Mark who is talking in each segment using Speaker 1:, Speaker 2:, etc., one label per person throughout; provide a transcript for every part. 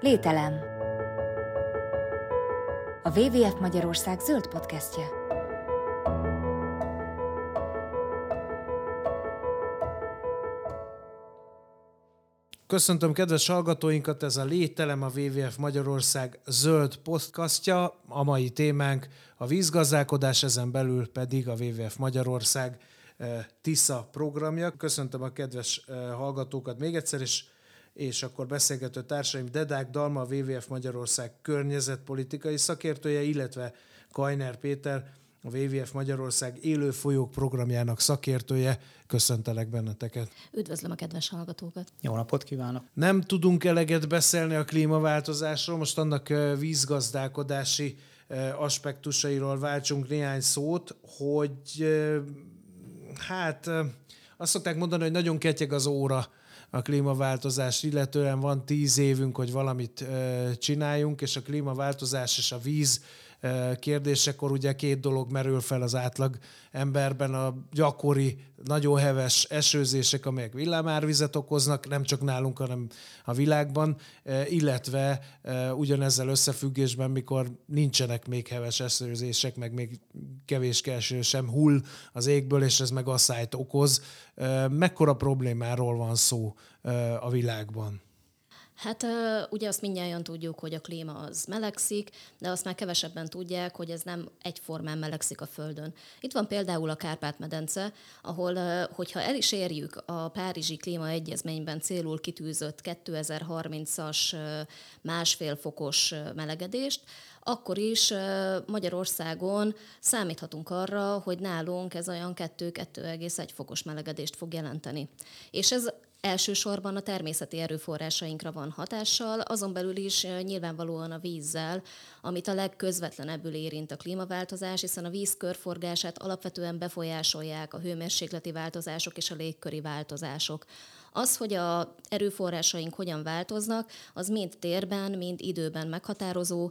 Speaker 1: Lételem. A WWF Magyarország zöld podcastje.
Speaker 2: Köszöntöm kedves hallgatóinkat, ez a Lételem, a WWF Magyarország zöld podcastja. A mai témánk a vízgazdálkodás, ezen belül pedig a WWF Magyarország eh, TISZA programja. Köszöntöm a kedves eh, hallgatókat még egyszer, és és akkor beszélgető társaim Dedák Dalma, a WWF Magyarország környezetpolitikai szakértője, illetve Kajner Péter, a WWF Magyarország élő folyók programjának szakértője. Köszöntelek benneteket.
Speaker 3: Üdvözlöm a kedves hallgatókat.
Speaker 4: Jó napot kívánok.
Speaker 2: Nem tudunk eleget beszélni a klímaváltozásról, most annak vízgazdálkodási aspektusairól váltsunk néhány szót, hogy hát azt szokták mondani, hogy nagyon ketyeg az óra a klímaváltozás illetően van tíz évünk, hogy valamit csináljunk, és a klímaváltozás és a víz kérdésekor ugye két dolog merül fel az átlag emberben, a gyakori, nagyon heves esőzések, amelyek villámárvizet okoznak, nem csak nálunk, hanem a világban, illetve ugyanezzel összefüggésben, mikor nincsenek még heves esőzések, meg még kevés eső sem hull az égből, és ez meg asszályt okoz. Mekkora problémáról van szó a világban?
Speaker 3: Hát ugye azt mindjárt tudjuk, hogy a klíma az melegszik, de azt már kevesebben tudják, hogy ez nem egyformán melegszik a Földön. Itt van például a Kárpát-medence, ahol, hogyha el is érjük a Párizsi Klímaegyezményben célul kitűzött 2030-as másfél fokos melegedést, akkor is Magyarországon számíthatunk arra, hogy nálunk ez olyan 2-2,1 fokos melegedést fog jelenteni. És ez Elsősorban a természeti erőforrásainkra van hatással, azon belül is nyilvánvalóan a vízzel, amit a legközvetlenebbül érint a klímaváltozás, hiszen a víz körforgását alapvetően befolyásolják a hőmérsékleti változások és a légköri változások. Az, hogy a erőforrásaink hogyan változnak, az mind térben, mind időben meghatározó.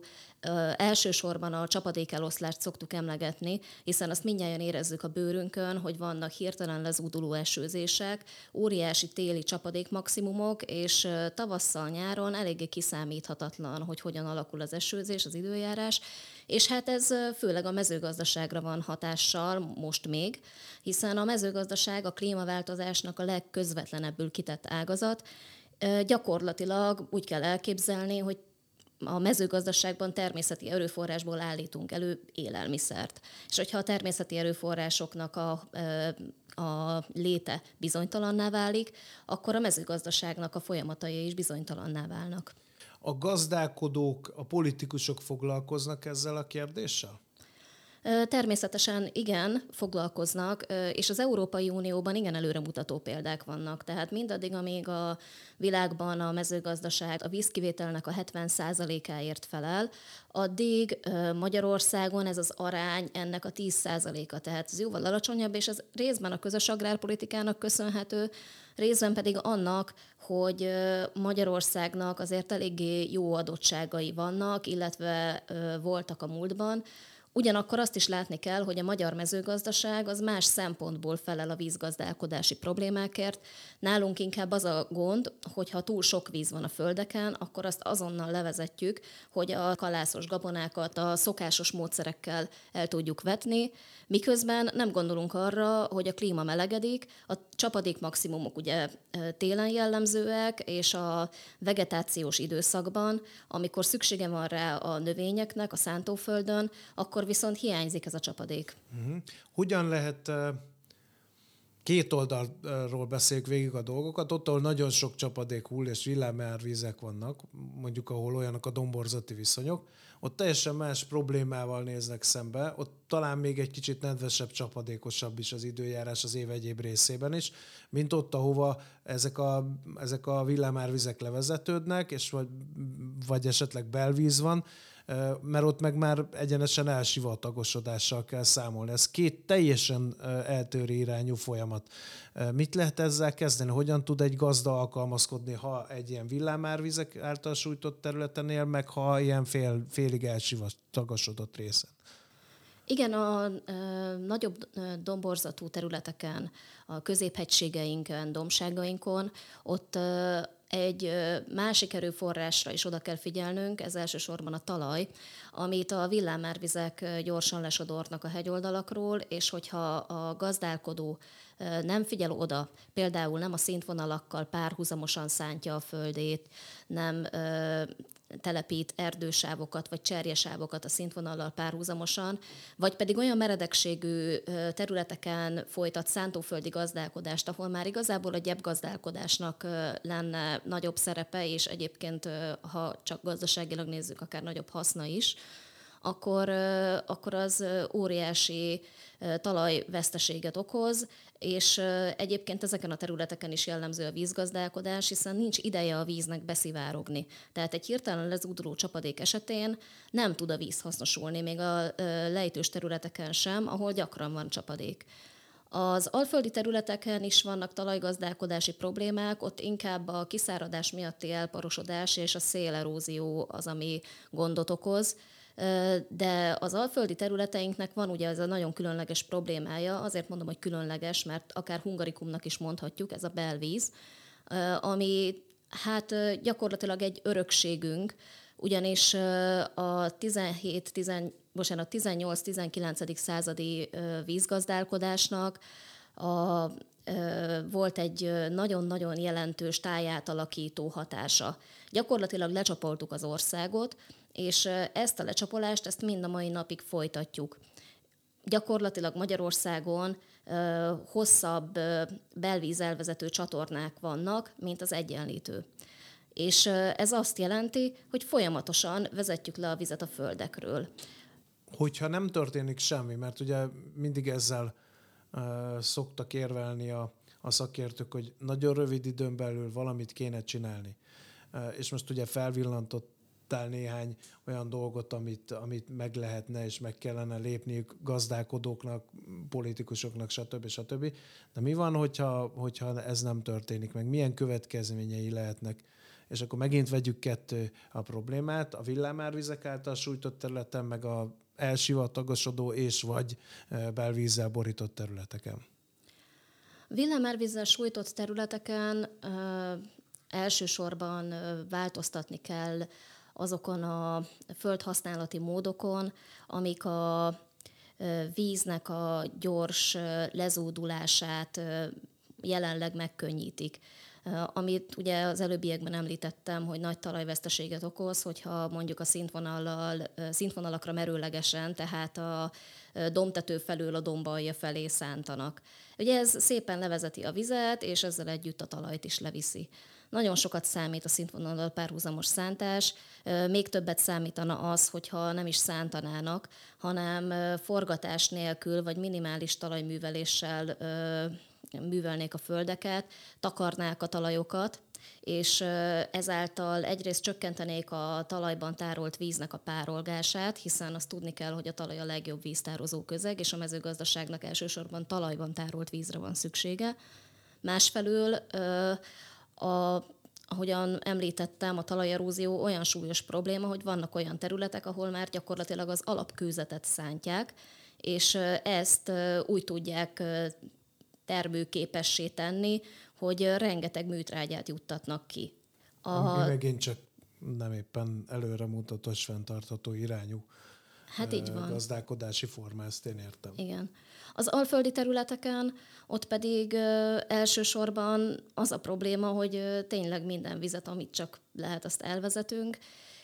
Speaker 3: Elsősorban a csapadékeloszlást szoktuk emlegetni, hiszen azt mindjárt érezzük a bőrünkön, hogy vannak hirtelen lezúduló esőzések, óriási téli csapadék maximumok, és tavasszal, nyáron eléggé kiszámíthatatlan, hogy hogyan alakul az esőzés, az időjárás, és hát ez főleg a mezőgazdaságra van hatással most még, hiszen a mezőgazdaság a klímaváltozásnak a legközvetlenebbül kitett ágazat. Gyakorlatilag úgy kell elképzelni, hogy a mezőgazdaságban természeti erőforrásból állítunk elő élelmiszert. És hogyha a természeti erőforrásoknak a, a léte bizonytalanná válik, akkor a mezőgazdaságnak a folyamatai is bizonytalanná válnak.
Speaker 2: A gazdálkodók, a politikusok foglalkoznak ezzel a kérdéssel?
Speaker 3: Természetesen igen, foglalkoznak, és az Európai Unióban igen előremutató példák vannak. Tehát mindaddig, amíg a világban a mezőgazdaság a vízkivételnek a 70%-áért felel, addig Magyarországon ez az arány ennek a 10%-a, tehát ez jóval alacsonyabb, és ez részben a közös agrárpolitikának köszönhető, részben pedig annak, hogy Magyarországnak azért eléggé jó adottságai vannak, illetve voltak a múltban, Ugyanakkor azt is látni kell, hogy a magyar mezőgazdaság az más szempontból felel a vízgazdálkodási problémákért. Nálunk inkább az a gond, hogy ha túl sok víz van a földeken, akkor azt azonnal levezetjük, hogy a kalászos gabonákat a szokásos módszerekkel el tudjuk vetni, miközben nem gondolunk arra, hogy a klíma melegedik, a csapadék maximumok ugye télen jellemzőek, és a vegetációs időszakban, amikor szüksége van rá a növényeknek a szántóföldön, akkor viszont hiányzik ez a csapadék.
Speaker 2: Uh-huh. Hogyan lehet két oldalról beszéljük végig a dolgokat, ott, ahol nagyon sok csapadék hull és villámárvízek vannak, mondjuk ahol olyanok a domborzati viszonyok, ott teljesen más problémával néznek szembe, ott talán még egy kicsit nedvesebb, csapadékosabb is az időjárás az év egyéb részében is, mint ott, ahova ezek a, ezek a villámárvizek levezetődnek, és vagy, vagy esetleg belvíz van, mert ott meg már egyenesen elsivatagosodással kell számolni. Ez két teljesen eltörő irányú folyamat. Mit lehet ezzel kezdeni? Hogyan tud egy gazda alkalmazkodni, ha egy ilyen villámárvizek által sújtott területen él, meg ha ilyen fél, félig elsivatagosodott részen?
Speaker 3: Igen, a, a nagyobb domborzatú területeken, a középhegységeinken, domságainkon, ott egy másik erőforrásra is oda kell figyelnünk, ez elsősorban a talaj, amit a villámárvizek gyorsan lesodornak a hegyoldalakról, és hogyha a gazdálkodó nem figyel oda, például nem a szintvonalakkal párhuzamosan szántja a földét, nem telepít erdősávokat vagy cserjesávokat a szintvonallal párhuzamosan, vagy pedig olyan meredekségű területeken folytat szántóföldi gazdálkodást, ahol már igazából a gyepgazdálkodásnak lenne nagyobb szerepe, és egyébként, ha csak gazdaságilag nézzük, akár nagyobb haszna is, akkor, akkor az óriási talajveszteséget okoz, és egyébként ezeken a területeken is jellemző a vízgazdálkodás, hiszen nincs ideje a víznek beszivárogni. Tehát egy hirtelen lezúduló csapadék esetén nem tud a víz hasznosulni, még a lejtős területeken sem, ahol gyakran van csapadék. Az alföldi területeken is vannak talajgazdálkodási problémák, ott inkább a kiszáradás miatti elparosodás és a szélerózió az, ami gondot okoz de az alföldi területeinknek van ugye ez a nagyon különleges problémája, azért mondom, hogy különleges, mert akár hungarikumnak is mondhatjuk, ez a belvíz, ami hát gyakorlatilag egy örökségünk, ugyanis a 17, 10, bocsánat, 18-19. századi vízgazdálkodásnak a, volt egy nagyon-nagyon jelentős tájátalakító hatása. Gyakorlatilag lecsapoltuk az országot, és ezt a lecsapolást, ezt mind a mai napig folytatjuk. Gyakorlatilag Magyarországon hosszabb belvízelvezető csatornák vannak, mint az egyenlítő. És ez azt jelenti, hogy folyamatosan vezetjük le a vizet a földekről.
Speaker 2: Hogyha nem történik semmi, mert ugye mindig ezzel uh, szoktak érvelni a, a szakértők, hogy nagyon rövid időn belül valamit kéne csinálni. Uh, és most ugye felvillantott mondtál néhány olyan dolgot, amit, amit meg lehetne és meg kellene lépniük gazdálkodóknak, politikusoknak, stb. stb. De mi van, hogyha, hogyha ez nem történik meg? Milyen következményei lehetnek? És akkor megint vegyük kettő a problémát, a villámárvizek által sújtott területen, meg a elsivatagosodó és vagy belvízzel borított területeken.
Speaker 3: Villámárvízzel sújtott területeken ö, elsősorban változtatni kell azokon a földhasználati módokon, amik a víznek a gyors lezódulását jelenleg megkönnyítik. Amit ugye az előbbiekben említettem, hogy nagy talajveszteséget okoz, hogyha mondjuk a színvonallal, színvonalakra merőlegesen, tehát a domtető felől a dombalja felé szántanak. Ugye ez szépen levezeti a vizet, és ezzel együtt a talajt is leviszi. Nagyon sokat számít a színvonalal párhuzamos szántás, még többet számítana az, hogyha nem is szántanának, hanem forgatás nélkül vagy minimális talajműveléssel művelnék a földeket, takarnák a talajokat, és ezáltal egyrészt csökkentenék a talajban tárolt víznek a párolgását, hiszen azt tudni kell, hogy a talaj a legjobb víztározó közeg, és a mezőgazdaságnak elsősorban talajban tárolt vízre van szüksége. Másfelől a, ahogyan említettem, a talajerózió olyan súlyos probléma, hogy vannak olyan területek, ahol már gyakorlatilag az alapkőzetet szántják, és ezt úgy tudják termőképessé tenni, hogy rengeteg műtrágyát juttatnak ki.
Speaker 2: A... Ami megint csak nem éppen előremutató és fenntartható irányú
Speaker 3: hát így van.
Speaker 2: gazdálkodási forma, ezt én értem.
Speaker 3: Igen. Az alföldi területeken ott pedig elsősorban az a probléma, hogy tényleg minden vizet, amit csak lehet, azt elvezetünk,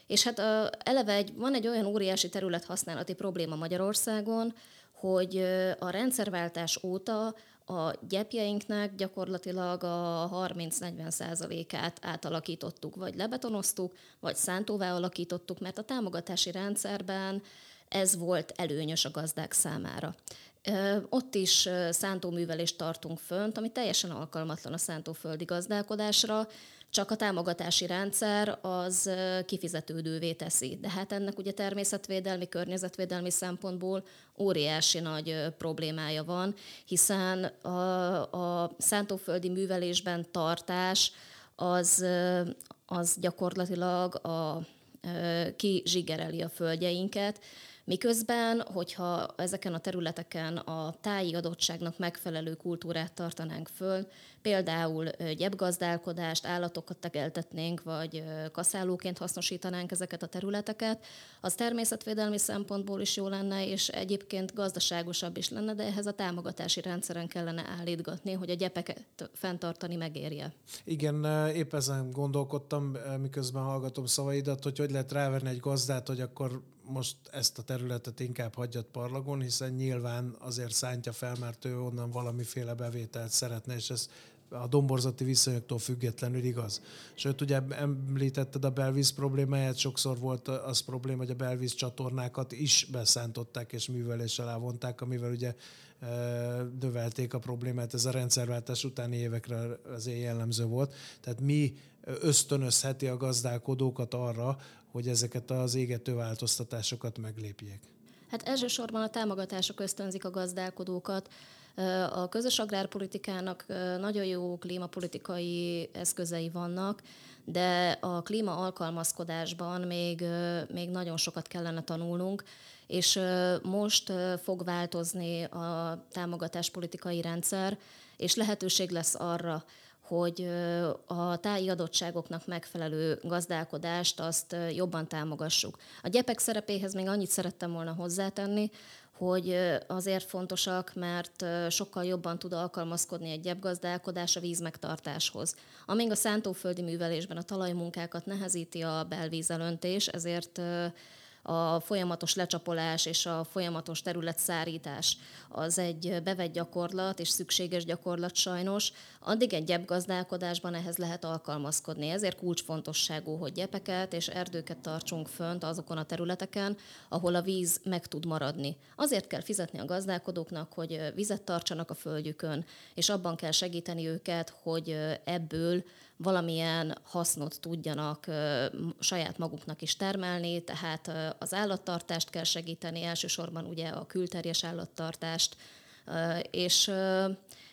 Speaker 3: és hát eleve egy, van egy olyan óriási területhasználati probléma Magyarországon, hogy a rendszerváltás óta a gyepjeinknek gyakorlatilag a 30-40 százalékát átalakítottuk, vagy lebetonoztuk, vagy szántóvá alakítottuk, mert a támogatási rendszerben ez volt előnyös a gazdák számára. Ott is szántóművelést tartunk fönt, ami teljesen alkalmatlan a szántóföldi gazdálkodásra, csak a támogatási rendszer az kifizetődővé teszi. De hát ennek ugye természetvédelmi, környezetvédelmi szempontból óriási nagy problémája van, hiszen a, a szántóföldi művelésben tartás az, az gyakorlatilag a, ki zsigereli a földjeinket, Miközben, hogyha ezeken a területeken a táji adottságnak megfelelő kultúrát tartanánk föl, például gyepgazdálkodást, állatokat tegeltetnénk, vagy kaszálóként hasznosítanánk ezeket a területeket, az természetvédelmi szempontból is jó lenne, és egyébként gazdaságosabb is lenne, de ehhez a támogatási rendszeren kellene állítgatni, hogy a gyepeket fenntartani megérje.
Speaker 2: Igen, épp ezen gondolkodtam, miközben hallgatom szavaidat, hogy hogy lehet ráverni egy gazdát, hogy akkor most ezt a területet inkább hagyjat parlagon, hiszen nyilván azért szántja fel, mert ő onnan valamiféle bevételt szeretne, és ez a domborzati viszonyoktól függetlenül igaz. Sőt, ugye említetted a belvíz problémáját, sokszor volt az probléma, hogy a belvíz csatornákat is beszántották és művelés alá vonták, amivel ugye e, növelték a problémát. Ez a rendszerváltás utáni évekre azért jellemző volt. Tehát mi ösztönözheti a gazdálkodókat arra, hogy ezeket az égető változtatásokat meglépjék?
Speaker 3: Hát elsősorban a támogatások ösztönzik a gazdálkodókat. A közös agrárpolitikának nagyon jó klímapolitikai eszközei vannak, de a klíma alkalmazkodásban még, még nagyon sokat kellene tanulnunk, és most fog változni a támogatáspolitikai rendszer, és lehetőség lesz arra, hogy a táji adottságoknak megfelelő gazdálkodást azt jobban támogassuk. A gyepek szerepéhez még annyit szerettem volna hozzátenni, hogy azért fontosak, mert sokkal jobban tud alkalmazkodni egy gyepgazdálkodás a vízmegtartáshoz. Amíg a szántóföldi művelésben a talajmunkákat nehezíti a belvízelöntés, ezért a folyamatos lecsapolás és a folyamatos területszárítás az egy bevett gyakorlat és szükséges gyakorlat sajnos. Addig egy gyepgazdálkodásban ehhez lehet alkalmazkodni. Ezért kulcsfontosságú, hogy gyepeket és erdőket tartsunk fönt azokon a területeken, ahol a víz meg tud maradni. Azért kell fizetni a gazdálkodóknak, hogy vizet tartsanak a földjükön, és abban kell segíteni őket, hogy ebből valamilyen hasznot tudjanak saját maguknak is termelni, tehát az állattartást kell segíteni, elsősorban ugye a külterjes állattartást, és,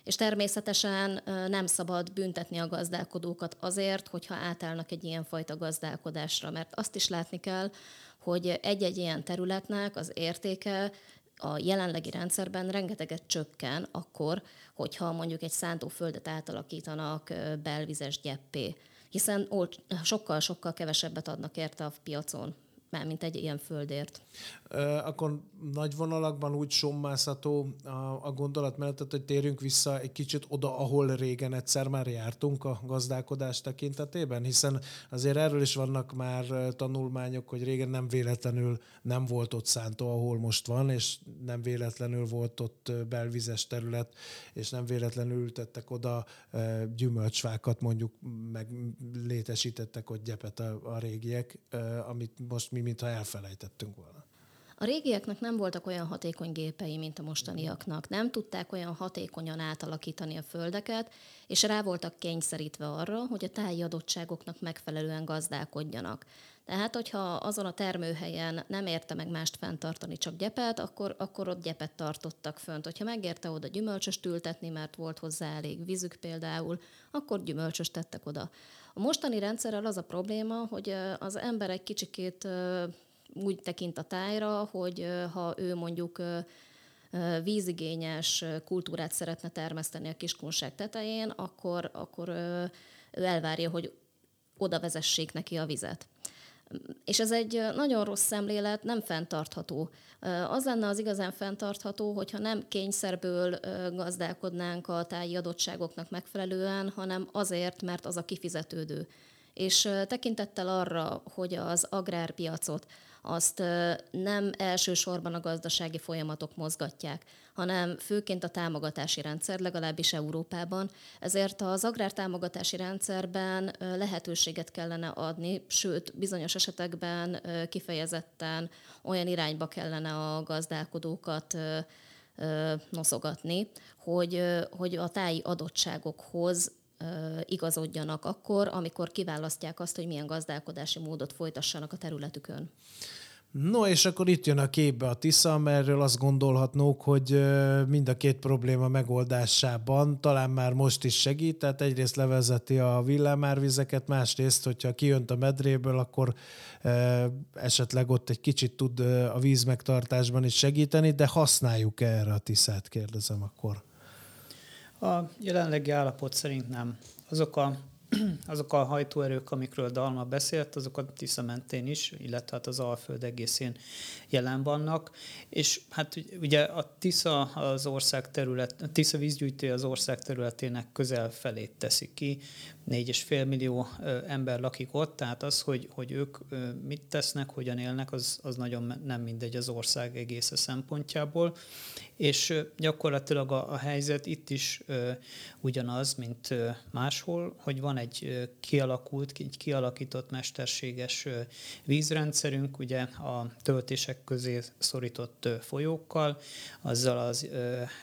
Speaker 3: és természetesen nem szabad büntetni a gazdálkodókat azért, hogyha átállnak egy ilyen fajta gazdálkodásra, mert azt is látni kell, hogy egy-egy ilyen területnek az értéke a jelenlegi rendszerben rengeteget csökken akkor, hogyha mondjuk egy szántóföldet átalakítanak belvizes gyeppé, hiszen sokkal-sokkal kevesebbet adnak érte a piacon, mint egy ilyen földért?
Speaker 2: Akkor nagy vonalakban úgy sommázható a, a gondolatmenetet, hogy térjünk vissza egy kicsit oda, ahol régen egyszer már jártunk a gazdálkodás tekintetében, hiszen azért erről is vannak már tanulmányok, hogy régen nem véletlenül nem volt ott szántó, ahol most van, és nem véletlenül volt ott belvizes terület, és nem véletlenül ültettek oda gyümölcsfákat, mondjuk meg létesítettek ott gyepet a, a régiek, amit most mi mintha elfelejtettünk volna.
Speaker 3: A régieknek nem voltak olyan hatékony gépei, mint a mostaniaknak. Nem tudták olyan hatékonyan átalakítani a földeket, és rá voltak kényszerítve arra, hogy a táji adottságoknak megfelelően gazdálkodjanak. Tehát, hogyha azon a termőhelyen nem érte meg mást fenntartani, csak gyepet, akkor, akkor ott gyepet tartottak fönt. Hogyha megérte oda gyümölcsöst ültetni, mert volt hozzá elég vízük például, akkor gyümölcsöst tettek oda. A mostani rendszerrel az a probléma, hogy az ember egy kicsikét úgy tekint a tájra, hogy ha ő mondjuk vízigényes kultúrát szeretne termeszteni a kiskunság tetején, akkor, akkor ő elvárja, hogy oda vezessék neki a vizet. És ez egy nagyon rossz szemlélet, nem fenntartható. Az lenne az igazán fenntartható, hogyha nem kényszerből gazdálkodnánk a táji adottságoknak megfelelően, hanem azért, mert az a kifizetődő. És tekintettel arra, hogy az agrárpiacot azt nem elsősorban a gazdasági folyamatok mozgatják, hanem főként a támogatási rendszer, legalábbis Európában. Ezért az agrártámogatási rendszerben lehetőséget kellene adni, sőt, bizonyos esetekben kifejezetten olyan irányba kellene a gazdálkodókat noszogatni, hogy, hogy a táji adottságokhoz igazodjanak akkor, amikor kiválasztják azt, hogy milyen gazdálkodási módot folytassanak a területükön.
Speaker 2: No, és akkor itt jön a képbe a Tisza, amerről azt gondolhatnók, hogy mind a két probléma megoldásában talán már most is segít, tehát egyrészt levezeti a villámárvizeket, másrészt, hogyha kijönt a medréből, akkor esetleg ott egy kicsit tud a víz megtartásban is segíteni, de használjuk erre a Tiszát, kérdezem akkor.
Speaker 4: A jelenlegi állapot szerint nem. Azok a azok a hajtóerők, amikről Dalma beszélt, azok a Tisza mentén is, illetve hát az Alföld egészén jelen vannak, és hát ugye a Tisza az ország terület, a Tisza vízgyűjtő az ország területének közel felét teszi ki, 4,5 millió ember lakik ott, tehát az, hogy, hogy ők mit tesznek, hogyan élnek, az, az nagyon nem mindegy az ország egész szempontjából. És gyakorlatilag a, a helyzet itt is ugyanaz, mint máshol, hogy van egy kialakult, egy kialakított mesterséges vízrendszerünk, ugye a töltések közé szorított folyókkal, azzal az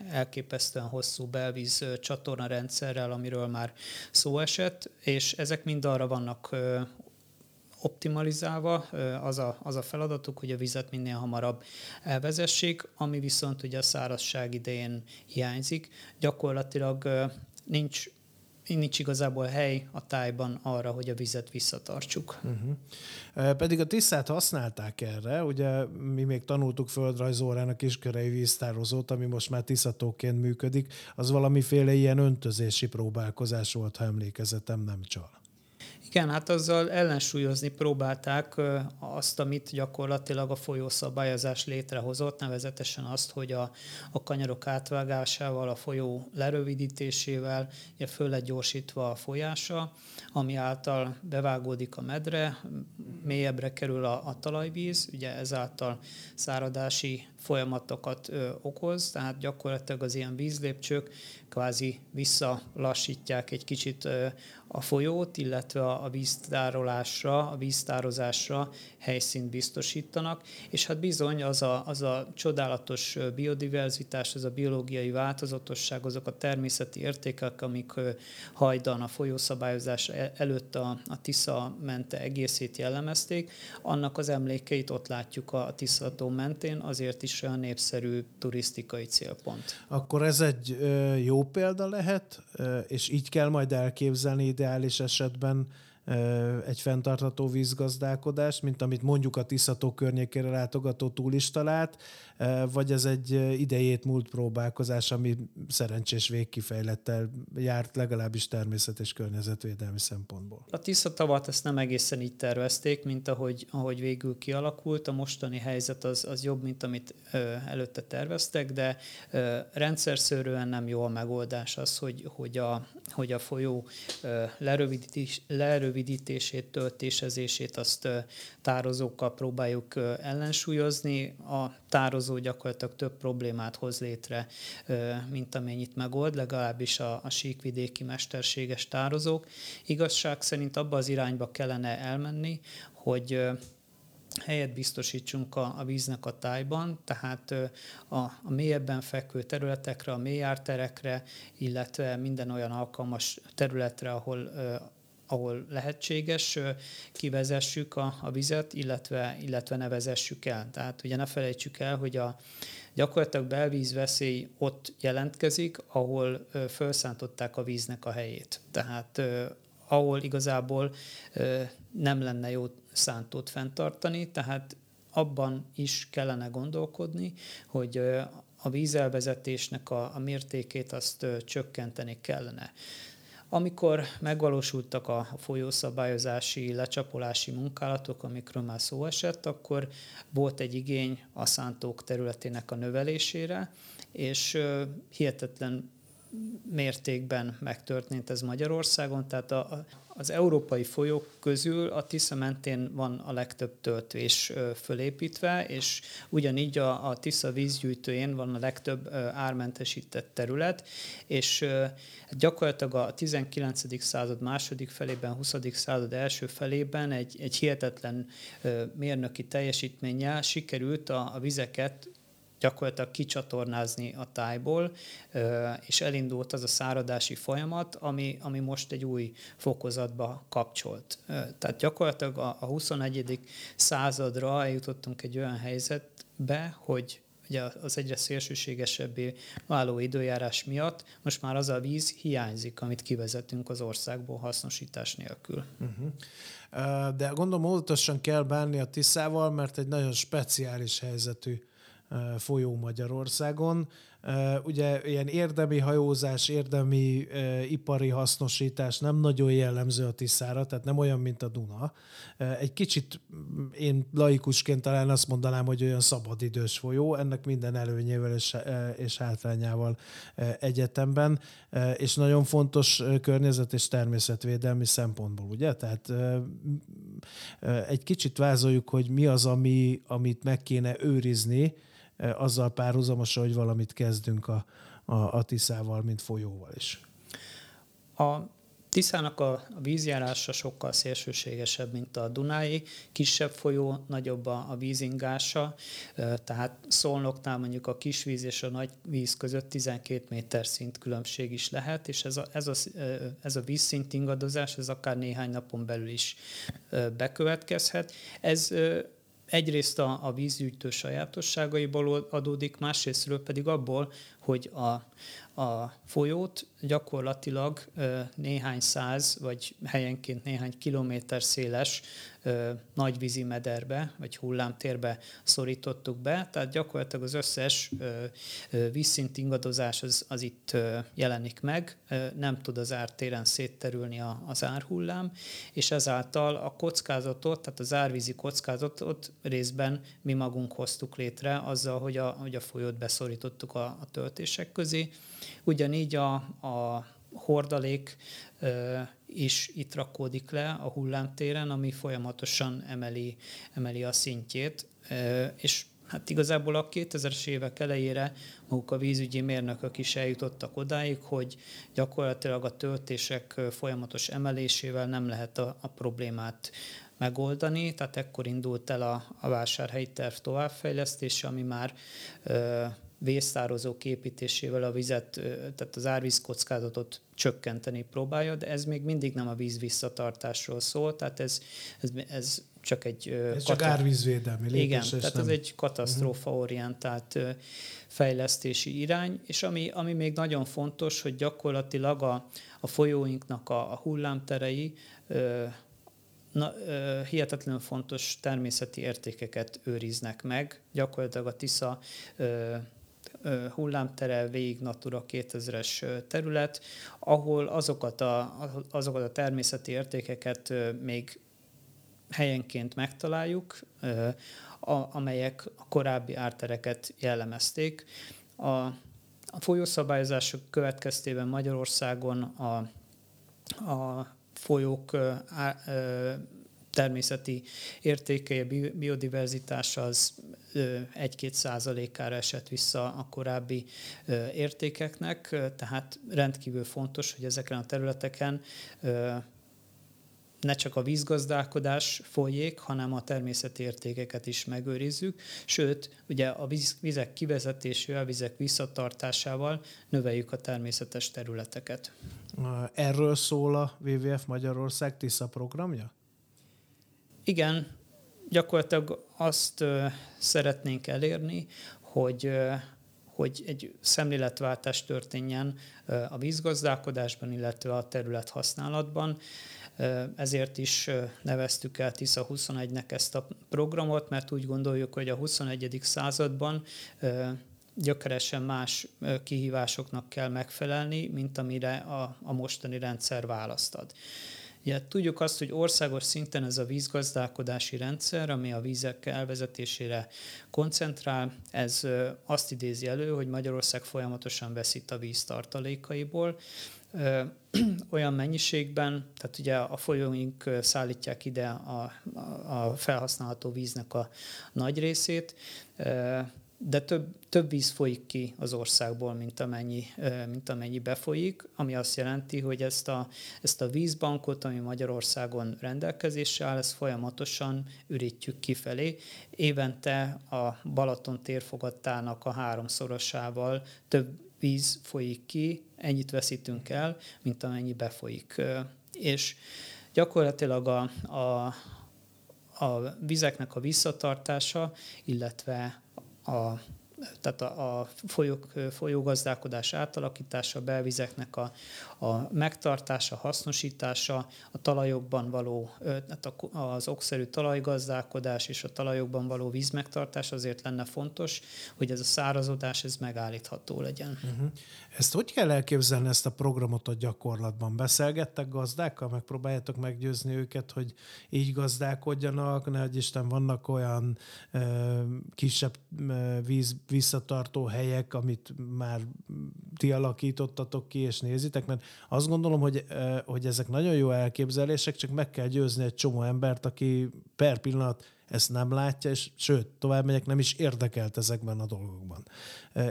Speaker 4: elképesztően hosszú belvíz csatorna rendszerrel, amiről már szó esett, eset, és ezek mind arra vannak optimalizálva, az a, az a feladatuk, hogy a vizet minél hamarabb elvezessék, ami viszont ugye a szárazság idején hiányzik. Gyakorlatilag nincs nincs igazából hely a tájban arra, hogy a vizet visszatartsuk.
Speaker 2: Uh-huh. Pedig a Tiszát használták erre, ugye mi még tanultuk földrajzórán a kiskörei víztározót, ami most már Tiszatóként működik, az valamiféle ilyen öntözési próbálkozás volt, ha emlékezetem nem csal.
Speaker 4: Igen, hát azzal ellensúlyozni próbálták azt, amit gyakorlatilag a folyószabályozás létrehozott, nevezetesen azt, hogy a, a kanyarok átvágásával, a folyó lerövidítésével ugye föl lett gyorsítva a folyása, ami által bevágódik a medre, mélyebbre kerül a, a talajvíz, ugye ezáltal száradási folyamatokat ö, okoz, tehát gyakorlatilag az ilyen vízlépcsők kvázi visszalassítják egy kicsit ö, a folyót, illetve a, víztárolásra, a víztározásra helyszínt biztosítanak, és hát bizony az a, az a csodálatos biodiverzitás, az a biológiai változatosság, azok a természeti értékek, amik hajdan a folyószabályozás e, előtt a, a Tisza mente egészét jellemezték, annak az emlékeit ott látjuk a Tiszató mentén, azért is olyan népszerű turisztikai célpont.
Speaker 2: Akkor ez egy jó példa lehet, és így kell majd elképzelni ideális esetben egy fenntartható vízgazdálkodást, mint amit mondjuk a Tiszató környékére látogató túlista lát, vagy ez egy idejét múlt próbálkozás, ami szerencsés végkifejlettel járt legalábbis természet és környezetvédelmi szempontból.
Speaker 4: A Tisza tavat ezt nem egészen így tervezték, mint ahogy, ahogy végül kialakult. A mostani helyzet az, az jobb, mint amit ö, előtte terveztek, de ö, rendszerszerűen nem jó a megoldás az, hogy, hogy, a, hogy a folyó ö, lerövidítés, lerövidítését, töltésezését azt ö, tározókkal próbáljuk ö, ellensúlyozni. A tározó gyakorlatilag több problémát hoz létre, mint amennyit megold, legalábbis a, a síkvidéki mesterséges tározók. Igazság szerint abba az irányba kellene elmenni, hogy helyet biztosítsunk a, a víznek a tájban, tehát a, a mélyebben fekvő területekre, a mélyárterekre, illetve minden olyan alkalmas területre, ahol ahol lehetséges, kivezessük a, a vizet, illetve, illetve ne vezessük el. Tehát ugye ne felejtsük el, hogy a gyakorlatilag belvízveszély ott jelentkezik, ahol felszántották a víznek a helyét. Tehát ahol igazából nem lenne jó szántót fenntartani, tehát abban is kellene gondolkodni, hogy a vízelvezetésnek a, a mértékét azt csökkenteni kellene. Amikor megvalósultak a folyószabályozási, lecsapolási munkálatok, amikről már szó esett, akkor volt egy igény a szántók területének a növelésére, és hihetetlen mértékben megtörtént ez Magyarországon, tehát a, az európai folyók közül a Tisza mentén van a legtöbb töltés fölépítve, és ugyanígy a, a Tisza vízgyűjtőjén van a legtöbb ármentesített terület, és gyakorlatilag a 19. század második felében, 20. század első felében egy, egy hihetetlen mérnöki teljesítménnyel sikerült a, a vizeket gyakorlatilag kicsatornázni a tájból, és elindult az a száradási folyamat, ami, ami most egy új fokozatba kapcsolt. Tehát gyakorlatilag a, a 21. századra eljutottunk egy olyan helyzetbe, hogy ugye az egyre szélsőségesebbé váló időjárás miatt most már az a víz hiányzik, amit kivezetünk az országból hasznosítás nélkül. Uh-huh.
Speaker 2: De gondolom óvatosan kell bánni a Tiszával, mert egy nagyon speciális helyzetű folyó Magyarországon. Ugye ilyen érdemi hajózás, érdemi ipari hasznosítás nem nagyon jellemző a Tiszára, tehát nem olyan, mint a Duna. Egy kicsit én laikusként talán azt mondanám, hogy olyan szabadidős folyó, ennek minden előnyével és, és hátrányával egyetemben, és nagyon fontos környezet és természetvédelmi szempontból, ugye? Tehát egy kicsit vázoljuk, hogy mi az, ami, amit meg kéne őrizni, azzal párhuzamosan, hogy valamit kezdünk a, a, a Tiszával, mint folyóval is.
Speaker 4: A Tiszának a, a vízjárása sokkal szélsőségesebb, mint a Dunái. Kisebb folyó, nagyobb a, a vízingása, tehát Szolnoknál mondjuk a kisvíz és a nagy víz között 12 méter szint különbség is lehet, és ez a, ez a, ez a vízszint ingadozás, ez akár néhány napon belül is bekövetkezhet. Ez egyrészt a, a vízgyűjtő sajátosságaiból adódik, másrésztről pedig abból, hogy a, a folyót. Gyakorlatilag néhány száz, vagy helyenként néhány kilométer széles nagyvízi mederbe, vagy hullámtérbe szorítottuk be, tehát gyakorlatilag az összes vízszint ingadozás az, az itt jelenik meg, nem tud az ártéren szétterülni az árhullám, és ezáltal a kockázatot, tehát az árvízi kockázatot részben mi magunk hoztuk létre azzal, hogy a, hogy a folyót beszorítottuk a, a töltések közé. Ugyanígy a, a hordalék is itt rakódik le a hullámtéren, ami folyamatosan emeli, emeli a szintjét, és Hát igazából a 2000-es évek elejére maguk a vízügyi mérnökök is eljutottak odáig, hogy gyakorlatilag a töltések folyamatos emelésével nem lehet a, a problémát megoldani, tehát ekkor indult el a, a vásárhelyi terv továbbfejlesztése, ami már vésztározók építésével a vizet, tehát az árvíz kockázatot csökkenteni próbálja, de ez még mindig nem a víz visszatartásról szól, tehát ez, ez, ez csak egy...
Speaker 2: Ez csak árvízvédelmi lépés.
Speaker 4: Igen, tehát nem... ez egy katasztrófa-orientált fejlesztési irány, és ami, ami még nagyon fontos, hogy gyakorlatilag a, a folyóinknak a, a hullámterei na, hihetetlenül fontos természeti értékeket őriznek meg. Gyakorlatilag a Tisza hullámtere végig Natura 2000-es terület, ahol azokat a, azokat a természeti értékeket még helyenként megtaláljuk, amelyek a korábbi ártereket jellemezték. A, a folyószabályozások következtében Magyarországon a, a folyók természeti értéke, a biodiverzitása az 1-2 százalékára esett vissza a korábbi értékeknek, tehát rendkívül fontos, hogy ezeken a területeken ne csak a vízgazdálkodás folyék, hanem a természeti értékeket is megőrizzük, sőt, ugye a vizek kivezetésével, vizek visszatartásával növeljük a természetes területeket.
Speaker 2: Erről szól a WWF Magyarország TISZA programja?
Speaker 4: Igen, gyakorlatilag azt szeretnénk elérni, hogy hogy egy szemléletváltás történjen a vízgazdálkodásban, illetve a területhasználatban. Ezért is neveztük el TISZA 21-nek ezt a programot, mert úgy gondoljuk, hogy a 21. században gyökeresen más kihívásoknak kell megfelelni, mint amire a, a mostani rendszer választad. Ugye, tudjuk azt, hogy országos szinten ez a vízgazdálkodási rendszer, ami a vízek elvezetésére koncentrál, ez azt idézi elő, hogy Magyarország folyamatosan veszít a víz tartalékaiból, olyan mennyiségben, tehát ugye a folyóink szállítják ide a, a felhasználható víznek a nagy részét, de több, több víz folyik ki az országból, mint amennyi, mint amennyi befolyik, ami azt jelenti, hogy ezt a, ezt a vízbankot, ami Magyarországon rendelkezésre áll, ezt folyamatosan ürítjük kifelé. Évente a Balaton térfogatának a háromszorosával több víz folyik ki, ennyit veszítünk el, mint amennyi befolyik. És gyakorlatilag a, a, a vizeknek a visszatartása, illetve a tehát a, a folyók, folyógazdálkodás átalakítása, a belvizeknek a, a megtartása, hasznosítása, a talajokban való, tehát az okszerű talajgazdálkodás és a talajokban való vízmegtartás azért lenne fontos, hogy ez a szárazodás ez megállítható legyen. Uh-huh.
Speaker 2: Ezt hogy kell elképzelni ezt a programot a gyakorlatban? Beszélgettek gazdákkal, megpróbáljátok meggyőzni őket, hogy így gazdálkodjanak, ne Isten vannak olyan ö, kisebb ö, víz, visszatartó helyek, amit már ti alakítottatok ki és nézitek, mert azt gondolom, hogy, hogy ezek nagyon jó elképzelések, csak meg kell győzni egy csomó embert, aki per pillanat ezt nem látja, és sőt, tovább megyek, nem is érdekelt ezekben a dolgokban.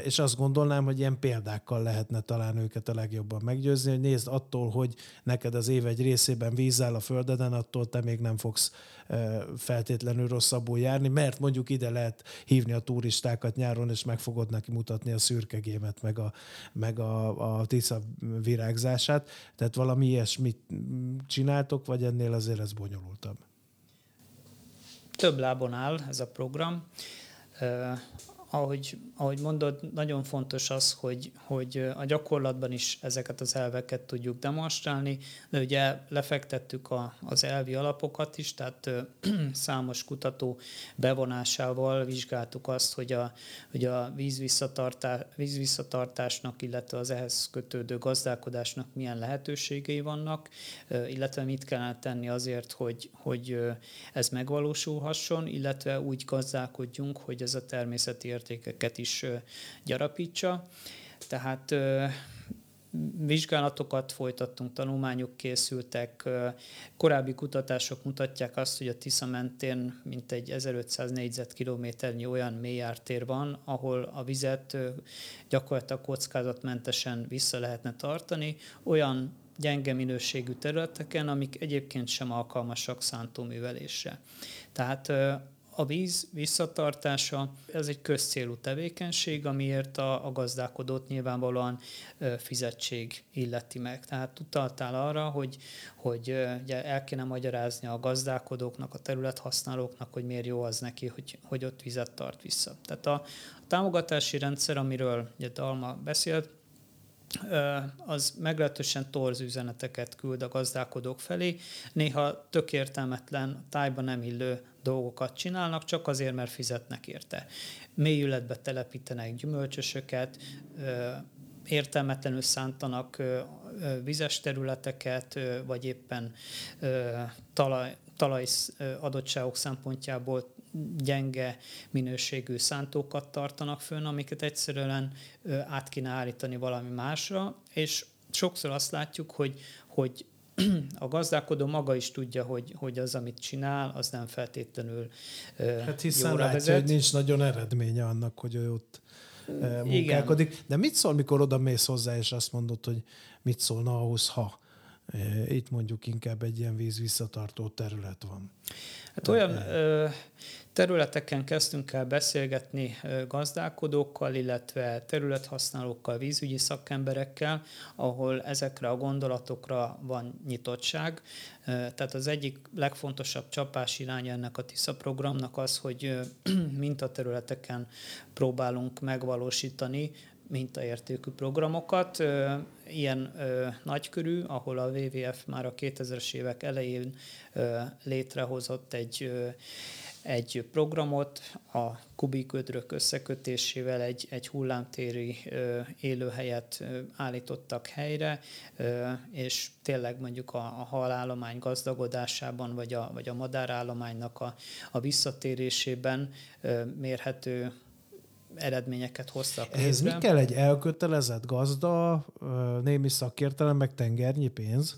Speaker 2: És azt gondolnám, hogy ilyen példákkal lehetne talán őket a legjobban meggyőzni, hogy nézd attól, hogy neked az év egy részében víz áll a földeden, attól te még nem fogsz feltétlenül rosszabbul járni, mert mondjuk ide lehet hívni a turistákat nyáron, és meg fogod neki mutatni a szürkegémet, meg a, meg a, a tisza virágzását. Tehát valami ilyesmit csináltok, vagy ennél azért ez bonyolultabb?
Speaker 4: Több lábon áll ez a program ahogy, ahogy mondod, nagyon fontos az, hogy, hogy a gyakorlatban is ezeket az elveket tudjuk demonstrálni, de ugye lefektettük a, az elvi alapokat is, tehát számos kutató bevonásával vizsgáltuk azt, hogy a, hogy a vízvisszatartás, vízvisszatartásnak, illetve az ehhez kötődő gazdálkodásnak milyen lehetőségei vannak, illetve mit kellene tenni azért, hogy, hogy ez megvalósulhasson, illetve úgy gazdálkodjunk, hogy ez a természeti értékeket is gyarapítsa. Tehát vizsgálatokat folytattunk, tanulmányok készültek. Korábbi kutatások mutatják azt, hogy a Tisza mentén mintegy 1500 négyzetkilométernyi olyan mélyártér van, ahol a vizet gyakorlatilag kockázatmentesen vissza lehetne tartani. Olyan gyenge minőségű területeken, amik egyébként sem alkalmasak szántóművelésre. Tehát a víz visszatartása, ez egy közcélú tevékenység, amiért a, a gazdálkodót nyilvánvalóan fizetség illeti meg. Tehát utaltál arra, hogy, hogy ugye el kéne magyarázni a gazdálkodóknak, a területhasználóknak, hogy miért jó az neki, hogy, hogy ott vizet tart vissza. Tehát a, a támogatási rendszer, amiről ugye Dalma beszélt, az meglehetősen torz üzeneteket küld a gazdálkodók felé. Néha tök értelmetlen, tájba nem illő dolgokat csinálnak, csak azért, mert fizetnek érte. Mélyületbe telepítenek gyümölcsösöket, értelmetlenül szántanak vizes területeket, vagy éppen talaj, talaj adottságok szempontjából gyenge minőségű szántókat tartanak fönn, amiket egyszerűen át kéne állítani valami másra, és sokszor azt látjuk, hogy, hogy a gazdálkodó maga is tudja, hogy, hogy az, amit csinál, az nem feltétlenül
Speaker 2: Hát hiszen látja, vezet. hogy nincs nagyon eredménye annak, hogy ő ott munkálkodik. Igen. De mit szól, mikor oda mész hozzá, és azt mondod, hogy mit szólna ahhoz, ha itt mondjuk inkább egy ilyen víz visszatartó terület van?
Speaker 4: Hát olyan ö, területeken kezdtünk el beszélgetni gazdálkodókkal, illetve területhasználókkal, vízügyi szakemberekkel, ahol ezekre a gondolatokra van nyitottság. Tehát az egyik legfontosabb csapás irány ennek a TISZA programnak az, hogy mintaterületeken próbálunk megvalósítani mintaértékű programokat, ilyen nagykörű, ahol a WWF már a 2000-es évek elején létrehozott egy egy programot a kubiködrök összekötésével egy, egy hullámtéri élőhelyet állítottak helyre, és tényleg mondjuk a, a halállomány gazdagodásában, vagy a, vagy a madárállománynak a, a visszatérésében mérhető eredményeket hoztak.
Speaker 2: Ez mi kell egy elkötelezett gazda, némi szakértelem, meg tengernyi pénz?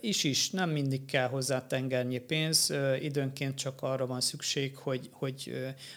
Speaker 4: Is is, nem mindig kell hozzá tengernyi pénz, időnként csak arra van szükség, hogy, hogy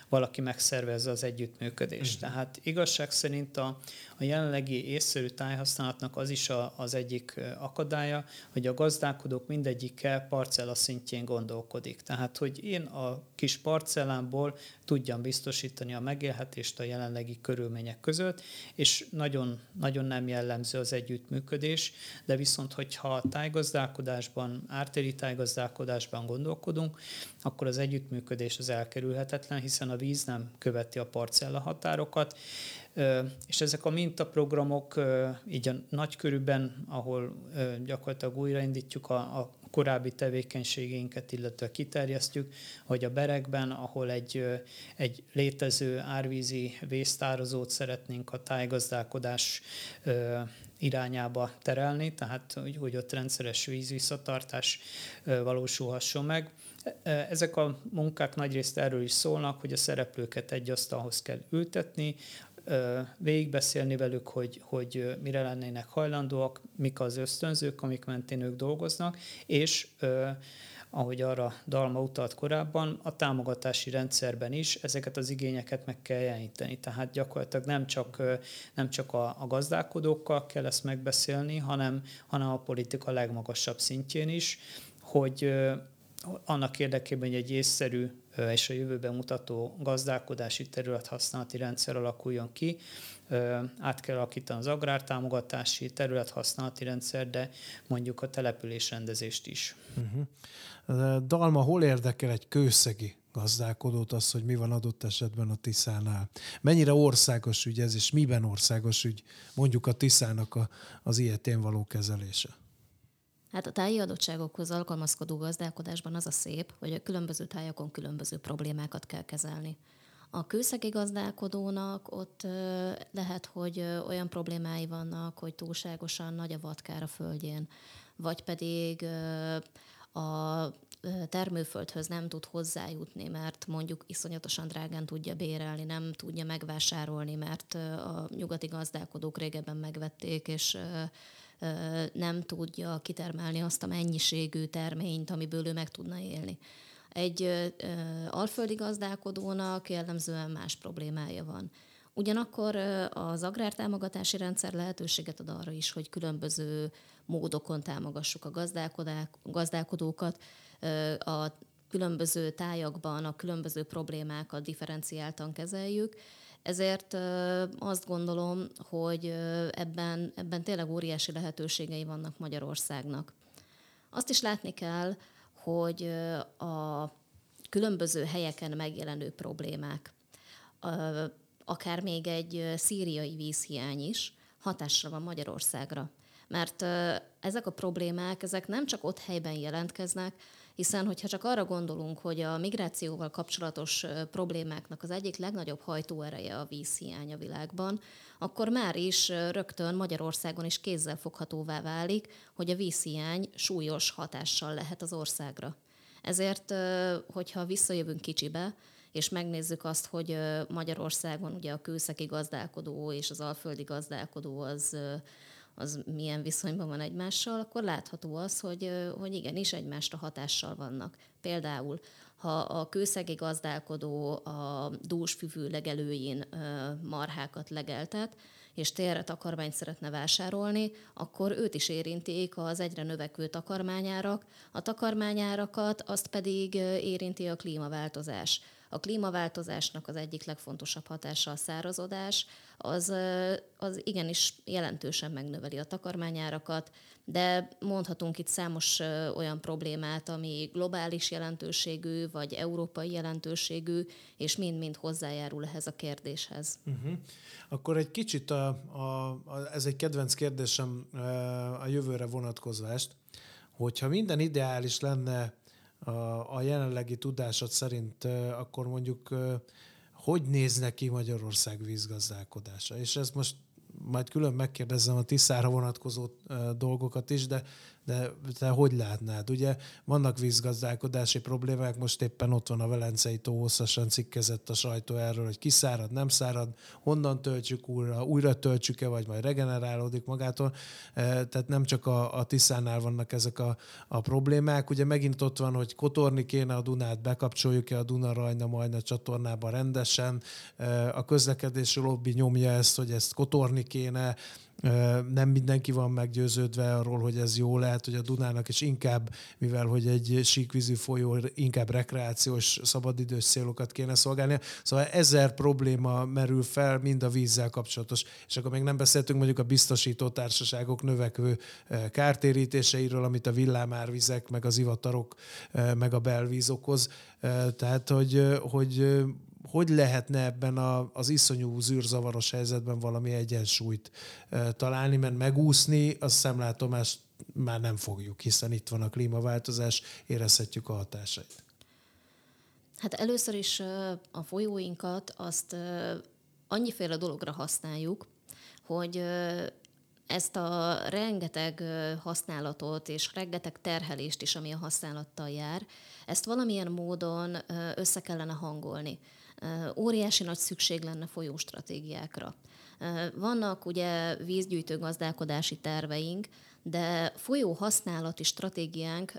Speaker 4: valaki megszervezze az együttműködést. Uh-huh. Tehát igazság szerint a, a jelenlegi észszerű tájhasználatnak az is a, az egyik akadálya, hogy a gazdálkodók mindegyike parcella szintjén gondolkodik. Tehát, hogy én a kis parcellámból tudjam biztosítani a megélhetést a jelenlegi körülmények között, és nagyon, nagyon nem jellemző az együttműködés, de viszont, hogyha a tájgazdálkodásban, ártéri tájgazdálkodásban gondolkodunk, akkor az együttműködés az elkerülhetetlen, hiszen a víz nem követi a parcella határokat, és ezek a mintaprogramok így a nagy körülben, ahol gyakorlatilag újraindítjuk a, a korábbi tevékenységénket, illetve kiterjesztjük, hogy a berekben, ahol egy, egy létező árvízi vésztározót szeretnénk a tájgazdálkodás irányába terelni, tehát hogy, hogy ott rendszeres vízvisszatartás valósulhasson meg. Ezek a munkák nagyrészt erről is szólnak, hogy a szereplőket egy asztalhoz kell ültetni, végigbeszélni velük, hogy, hogy mire lennének hajlandóak, mik az ösztönzők, amik mentén ők dolgoznak, és ahogy arra Dalma utalt korábban, a támogatási rendszerben is ezeket az igényeket meg kell jeleníteni. Tehát gyakorlatilag nem csak, nem csak a, a gazdálkodókkal kell ezt megbeszélni, hanem, hanem a politika legmagasabb szintjén is, hogy annak érdekében, hogy egy észszerű és a jövőben mutató gazdálkodási területhasználati rendszer alakuljon ki. Át kell alakítani az agrártámogatási területhasználati rendszer, de mondjuk a településrendezést is.
Speaker 2: Uh-huh. Dalma, hol érdekel egy kőszegi gazdálkodót az, hogy mi van adott esetben a Tiszánál? Mennyire országos ügy ez, és miben országos ügy mondjuk a Tiszának a, az ilyetén való kezelése?
Speaker 3: Hát a táji adottságokhoz alkalmazkodó gazdálkodásban az a szép, hogy a különböző tájakon különböző problémákat kell kezelni. A kőszegi gazdálkodónak ott lehet, hogy olyan problémái vannak, hogy túlságosan nagy a vadkár a földjén, vagy pedig a termőföldhöz nem tud hozzájutni, mert mondjuk iszonyatosan drágán tudja bérelni, nem tudja megvásárolni, mert a nyugati gazdálkodók régebben megvették, és nem tudja kitermelni azt a mennyiségű terményt, amiből ő meg tudna élni. Egy alföldi gazdálkodónak jellemzően más problémája van. Ugyanakkor az agrártámogatási rendszer lehetőséget ad arra is, hogy különböző módokon támogassuk a gazdálkodókat, a különböző tájakban a különböző problémákat differenciáltan kezeljük, ezért azt gondolom, hogy ebben, ebben tényleg óriási lehetőségei vannak Magyarországnak. Azt is látni kell, hogy a különböző helyeken megjelenő problémák, akár még egy szíriai vízhiány is hatásra van Magyarországra. Mert ezek a problémák, ezek nem csak ott helyben jelentkeznek, hiszen, hogyha csak arra gondolunk, hogy a migrációval kapcsolatos problémáknak az egyik legnagyobb hajtóereje a vízhiány a világban, akkor már is rögtön Magyarországon is kézzel foghatóvá válik, hogy a vízhiány súlyos hatással lehet az országra. Ezért, hogyha visszajövünk kicsibe, és megnézzük azt, hogy Magyarországon ugye a kőszeki gazdálkodó és az alföldi gazdálkodó az az milyen viszonyban van egymással, akkor látható az, hogy, hogy igenis egymásra hatással vannak. Például, ha a kőszegi gazdálkodó a dúsfüvű legelőjén marhákat legeltet, és térre takarmányt szeretne vásárolni, akkor őt is érintik az egyre növekvő takarmányárak. A takarmányárakat azt pedig érinti a klímaváltozás. A klímaváltozásnak az egyik legfontosabb hatása a szárazodás, az, az igenis jelentősen megnöveli a takarmányárakat, de mondhatunk itt számos olyan problémát, ami globális jelentőségű, vagy európai jelentőségű, és mind-mind hozzájárul ehhez a kérdéshez. Uh-huh.
Speaker 2: Akkor egy kicsit, a, a, a, ez egy kedvenc kérdésem a jövőre vonatkozvást, hogyha minden ideális lenne a, a jelenlegi tudásod szerint, akkor mondjuk hogy néz neki Magyarország vízgazdálkodása? És ez most majd külön megkérdezem a Tiszára vonatkozó dolgokat is, de de te hogy látnád? Ugye vannak vízgazdálkodási problémák, most éppen ott van a Velencei tó, hosszasan cikkezett a sajtó erről, hogy kiszárad, nem szárad, honnan töltsük újra, újra töltsük-e, vagy majd regenerálódik magától. Tehát nem csak a, a Tiszánál vannak ezek a, a problémák. Ugye megint ott van, hogy kotorni kéne a Dunát, bekapcsoljuk-e a Duna majd a csatornába rendesen. A közlekedési lobby nyomja ezt, hogy ezt kotorni kéne, nem mindenki van meggyőződve arról, hogy ez jó lehet, hogy a Dunának is inkább, mivel hogy egy síkvízű folyó, inkább rekreációs, szabadidős célokat kéne szolgálni. Szóval ezer probléma merül fel, mind a vízzel kapcsolatos. És akkor még nem beszéltünk mondjuk a biztosító társaságok növekvő kártérítéseiről, amit a villámárvizek, meg az ivatarok, meg a belvíz okoz. Tehát, hogy, hogy hogy lehetne ebben a, az iszonyú zűrzavaros helyzetben valami egyensúlyt találni, mert megúszni a szemlátomást már nem fogjuk, hiszen itt van a klímaváltozás, érezhetjük a hatásait.
Speaker 3: Hát először is a folyóinkat azt annyiféle dologra használjuk, hogy ezt a rengeteg használatot és rengeteg terhelést is, ami a használattal jár, ezt valamilyen módon össze kellene hangolni óriási nagy szükség lenne folyóstratégiákra. Vannak ugye vízgyűjtő gazdálkodási terveink, de folyó használati stratégiánk,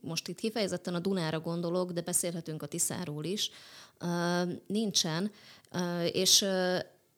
Speaker 3: most itt kifejezetten a Dunára gondolok, de beszélhetünk a Tiszáról is, nincsen, és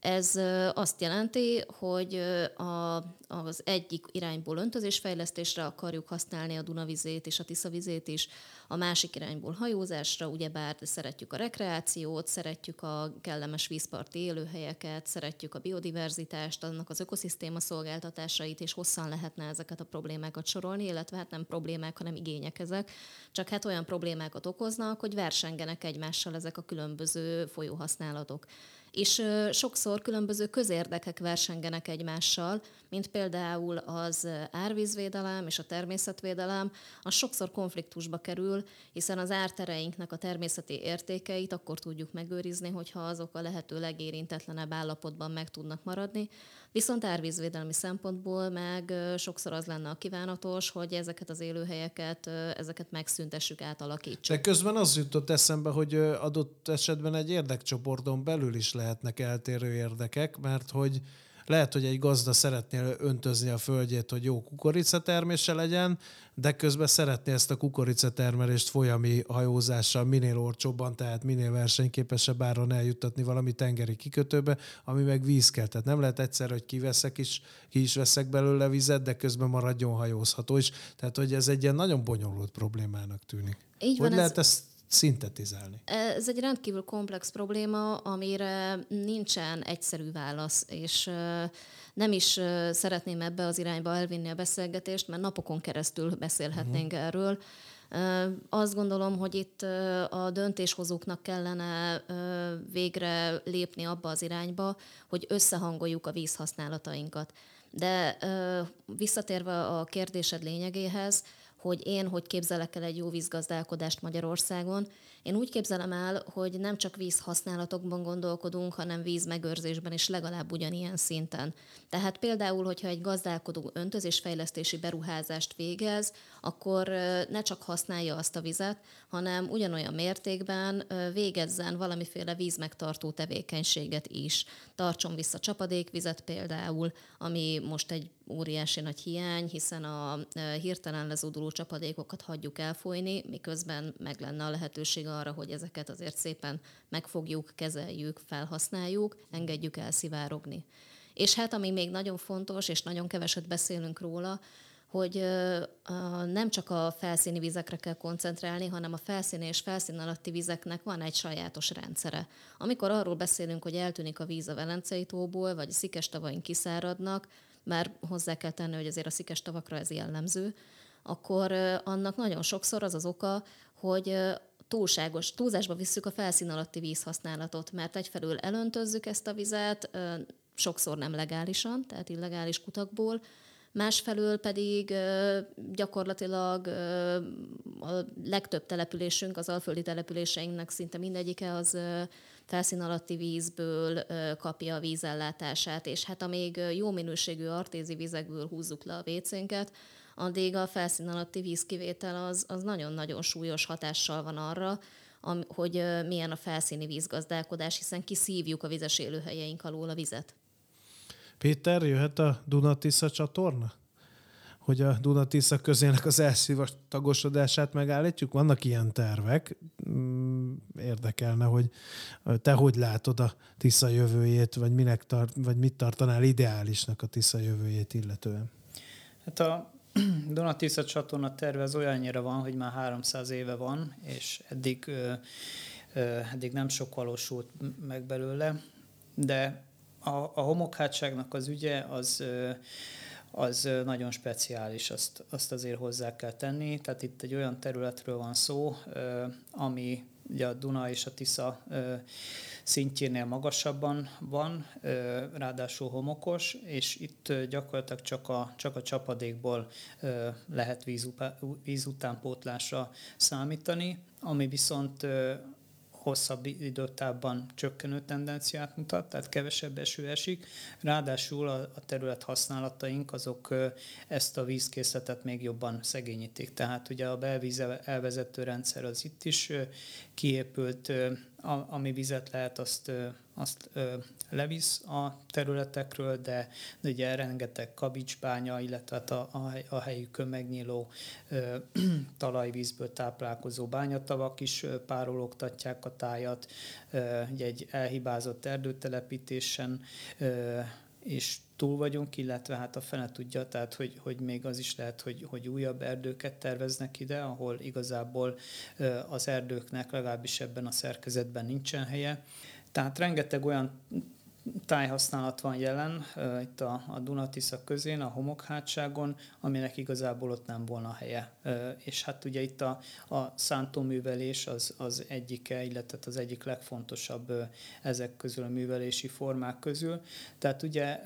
Speaker 3: ez azt jelenti, hogy a, az egyik irányból öntözésfejlesztésre akarjuk használni a Dunavizét és a Tiszavizét is, a másik irányból hajózásra, ugyebár szeretjük a rekreációt, szeretjük a kellemes vízparti élőhelyeket, szeretjük a biodiverzitást, annak az ökoszisztéma szolgáltatásait, és hosszan lehetne ezeket a problémákat sorolni, illetve hát nem problémák, hanem igények ezek. Csak hát olyan problémákat okoznak, hogy versengenek egymással ezek a különböző folyóhasználatok és sokszor különböző közérdekek versengenek egymással, mint például az árvízvédelem és a természetvédelem, az sokszor konfliktusba kerül, hiszen az ártereinknek a természeti értékeit akkor tudjuk megőrizni, hogyha azok a lehető legérintetlenebb állapotban meg tudnak maradni. Viszont árvízvédelmi szempontból meg sokszor az lenne a kívánatos, hogy ezeket az élőhelyeket, ezeket megszüntessük, átalakítsuk.
Speaker 2: De közben az jutott eszembe, hogy adott esetben egy érdekcsoporton belül is lehetnek eltérő érdekek, mert hogy lehet, hogy egy gazda szeretné öntözni a földjét, hogy jó kukoricatermése legyen, de közben szeretné ezt a kukoricatermelést folyami hajózással minél olcsóbban, tehát minél versenyképesebb áron eljuttatni valami tengeri kikötőbe, ami meg víz kell. Tehát nem lehet egyszer, hogy kiveszek is, ki is veszek belőle vizet, de közben maradjon hajózható is. Tehát, hogy ez egy ilyen nagyon bonyolult problémának tűnik. Így van, hogy lehet ez... ezt szintetizálni?
Speaker 3: Ez egy rendkívül komplex probléma, amire nincsen egyszerű válasz, és nem is szeretném ebbe az irányba elvinni a beszélgetést, mert napokon keresztül beszélhetnénk uh-huh. erről. Azt gondolom, hogy itt a döntéshozóknak kellene végre lépni abba az irányba, hogy összehangoljuk a vízhasználatainkat. De visszatérve a kérdésed lényegéhez, hogy én hogy képzelek el egy jó vízgazdálkodást Magyarországon. Én úgy képzelem el, hogy nem csak vízhasználatokban gondolkodunk, hanem vízmegőrzésben is legalább ugyanilyen szinten. Tehát például, hogyha egy gazdálkodó öntözésfejlesztési beruházást végez, akkor ne csak használja azt a vizet, hanem ugyanolyan mértékben végezzen valamiféle vízmegtartó tevékenységet is. Tartson vissza csapadékvizet például, ami most egy óriási nagy hiány, hiszen a hirtelen lezúduló csapadékokat hagyjuk elfolyni, miközben meg lenne a lehetőség arra, hogy ezeket azért szépen megfogjuk, kezeljük, felhasználjuk, engedjük elszivárogni. És hát ami még nagyon fontos, és nagyon keveset beszélünk róla, hogy nem csak a felszíni vizekre kell koncentrálni, hanem a felszíni és felszín alatti vizeknek van egy sajátos rendszere. Amikor arról beszélünk, hogy eltűnik a víz a Velencei tóból, vagy a szikes tavaink kiszáradnak, már hozzá kell tenni, hogy azért a szikes tavakra ez jellemző, akkor annak nagyon sokszor az az oka, hogy túlságos, túlzásba visszük a felszín alatti vízhasználatot, mert egyfelől elöntözzük ezt a vizet, sokszor nem legálisan, tehát illegális kutakból, másfelől pedig gyakorlatilag a legtöbb településünk, az alföldi településeinknek szinte mindegyike az felszín alatti vízből kapja a vízellátását, és hát amíg jó minőségű artézi vizekből húzzuk le a vécénket, addig a felszín alatti vízkivétel az, az nagyon-nagyon súlyos hatással van arra, hogy milyen a felszíni vízgazdálkodás, hiszen kiszívjuk a vizes élőhelyeink alól a vizet.
Speaker 2: Péter, jöhet a Dunatisza csatorna? Hogy a Dunatisza közének az elszívatagosodását megállítjuk? Vannak ilyen tervek. Mm, érdekelne, hogy te hogy látod a Tisza jövőjét, vagy, minek tart, vagy mit tartanál ideálisnak a Tisza jövőjét illetően?
Speaker 4: Hát a Dunatisza csatorna terve az olyannyira van, hogy már 300 éve van, és eddig, eddig nem sok valósult meg belőle, de a, a homokhátságnak az ügye az, az nagyon speciális, azt, azt azért hozzá kell tenni. Tehát itt egy olyan területről van szó, ami ugye a Duna és a Tisza szintjénél magasabban van, ráadásul homokos, és itt gyakorlatilag csak a, csak a csapadékból lehet víz, víz utánpótlásra számítani, ami viszont hosszabb időtávban csökkenő tendenciát mutat, tehát kevesebb eső esik. Ráadásul a, a terület használataink azok ezt a vízkészletet még jobban szegényítik. Tehát ugye a belvíz elvezető rendszer az itt is kiépült, ami vizet lehet, azt, azt levisz a területekről, de ugye rengeteg kabicsbánya, illetve hát a, a, a helyükön megnyíló ö, talajvízből táplálkozó bányatavak is párologtatják a tájat, ö, ugye egy elhibázott erdőtelepítésen ö, és túl vagyunk, illetve hát a fene tudja, tehát hogy, hogy még az is lehet, hogy, hogy újabb erdőket terveznek ide, ahol igazából az erdőknek legalábbis ebben a szerkezetben nincsen helye. Tehát rengeteg olyan tájhasználat van jelen itt a, a Dunatisza közén, a homokhátságon, aminek igazából ott nem volna helye. És hát ugye itt a, a szántóművelés az, az egyike, illetve az egyik legfontosabb ezek közül a művelési formák közül. Tehát ugye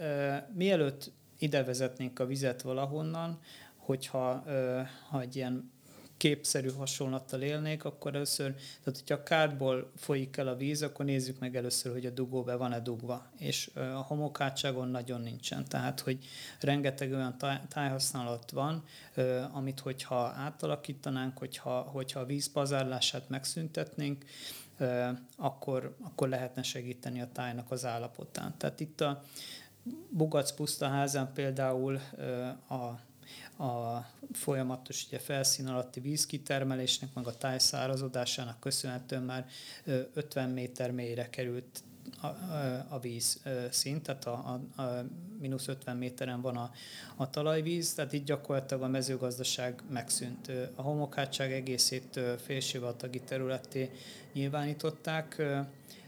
Speaker 4: mielőtt ide vezetnénk a vizet valahonnan, hogyha ha egy ilyen képszerű hasonlattal élnék, akkor először, tehát hogyha a kádból folyik el a víz, akkor nézzük meg először, hogy a dugó be van-e dugva. És a homokátságon nagyon nincsen. Tehát, hogy rengeteg olyan tájhasználat van, amit hogyha átalakítanánk, hogyha, hogyha a víz pazárlását megszüntetnénk, akkor, akkor lehetne segíteni a tájnak az állapotán. Tehát itt a Bugac pusztaházán például a a folyamatos ugye, felszín alatti vízkitermelésnek, meg a táj szárazodásának köszönhetően már 50 méter mélyre került a, a víz szint, tehát a, a, a mínusz 50 méteren van a, a talajvíz, tehát itt gyakorlatilag a mezőgazdaság megszűnt. A homokhátság egészét félsivatagi területté nyilvánították,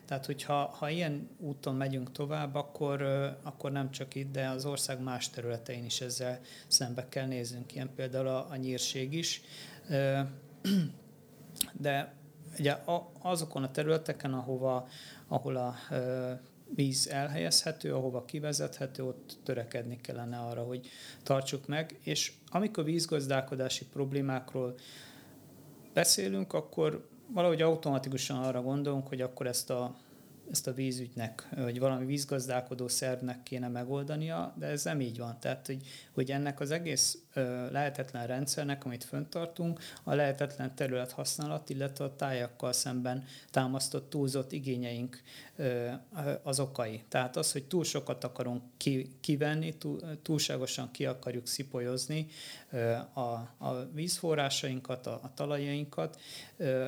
Speaker 4: tehát, hogyha ha ilyen úton megyünk tovább, akkor, akkor nem csak itt, de az ország más területein is ezzel szembe kell néznünk. Ilyen például a, a nyírség is. De ugye azokon a területeken, ahova, ahol a víz elhelyezhető, ahova kivezethető, ott törekedni kellene arra, hogy tartsuk meg. És amikor vízgazdálkodási problémákról beszélünk, akkor valahogy automatikusan arra gondolunk, hogy akkor ezt a, ezt a vízügynek, vagy valami vízgazdálkodó szervnek kéne megoldania, de ez nem így van. Tehát, hogy, hogy ennek az egész lehetetlen rendszernek, amit föntartunk, a lehetetlen terület használat, illetve a tájakkal szemben támasztott túlzott igényeink az okai. Tehát az, hogy túl sokat akarunk ki, kivenni, túl, túlságosan ki akarjuk szipolyozni a, a vízforrásainkat, a, a talajainkat,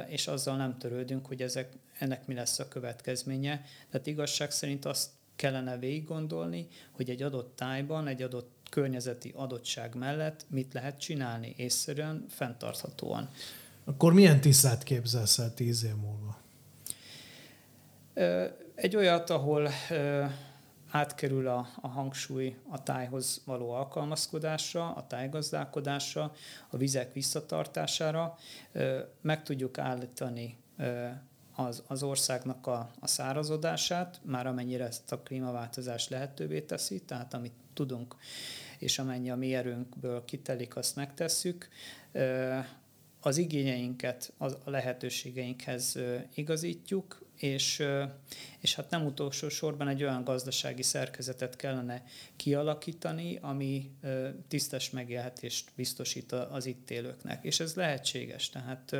Speaker 4: és azzal nem törődünk, hogy ezek, ennek mi lesz a következménye. Tehát igazság szerint azt kellene végig gondolni, hogy egy adott tájban, egy adott környezeti adottság mellett mit lehet csinálni észszerűen, fenntarthatóan.
Speaker 2: Akkor milyen tisztát képzelsz el tíz év múlva?
Speaker 4: Egy olyat, ahol átkerül a, a hangsúly a tájhoz való alkalmazkodásra, a tájgazdálkodásra, a vizek visszatartására, meg tudjuk állítani az, az országnak a, a szárazodását, már amennyire ezt a klímaváltozás lehetővé teszi, tehát amit tudunk, és amennyi a mi erőnkből kitelik, azt megtesszük. az igényeinket a lehetőségeinkhez igazítjuk, és, és hát nem utolsó sorban egy olyan gazdasági szerkezetet kellene kialakítani, ami tisztes megélhetést biztosít az itt élőknek. És ez lehetséges. Tehát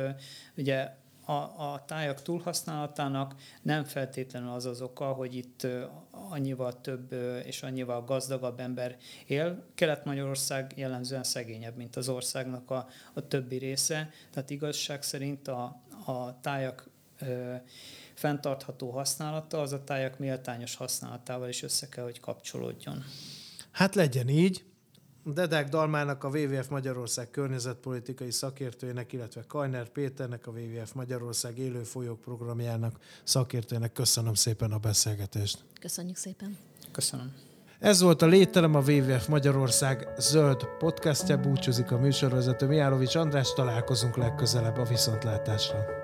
Speaker 4: ugye a, a tájak túlhasználatának nem feltétlenül az az oka, hogy itt annyival több és annyival gazdagabb ember él. Kelet-Magyarország jellemzően szegényebb, mint az országnak a, a többi része, tehát igazság szerint a, a tájak ö, fenntartható használata az a tájak méltányos használatával is össze kell, hogy kapcsolódjon.
Speaker 2: Hát legyen így. Dedák Dalmának, a WWF Magyarország környezetpolitikai szakértőjének, illetve Kajner Péternek, a WWF Magyarország élő folyók programjának szakértőjének köszönöm szépen a beszélgetést.
Speaker 3: Köszönjük szépen.
Speaker 4: Köszönöm.
Speaker 2: Ez volt a Lételem, a WWF Magyarország zöld podcastja, búcsúzik a műsorvezető Miálovics András, találkozunk legközelebb a viszontlátásra.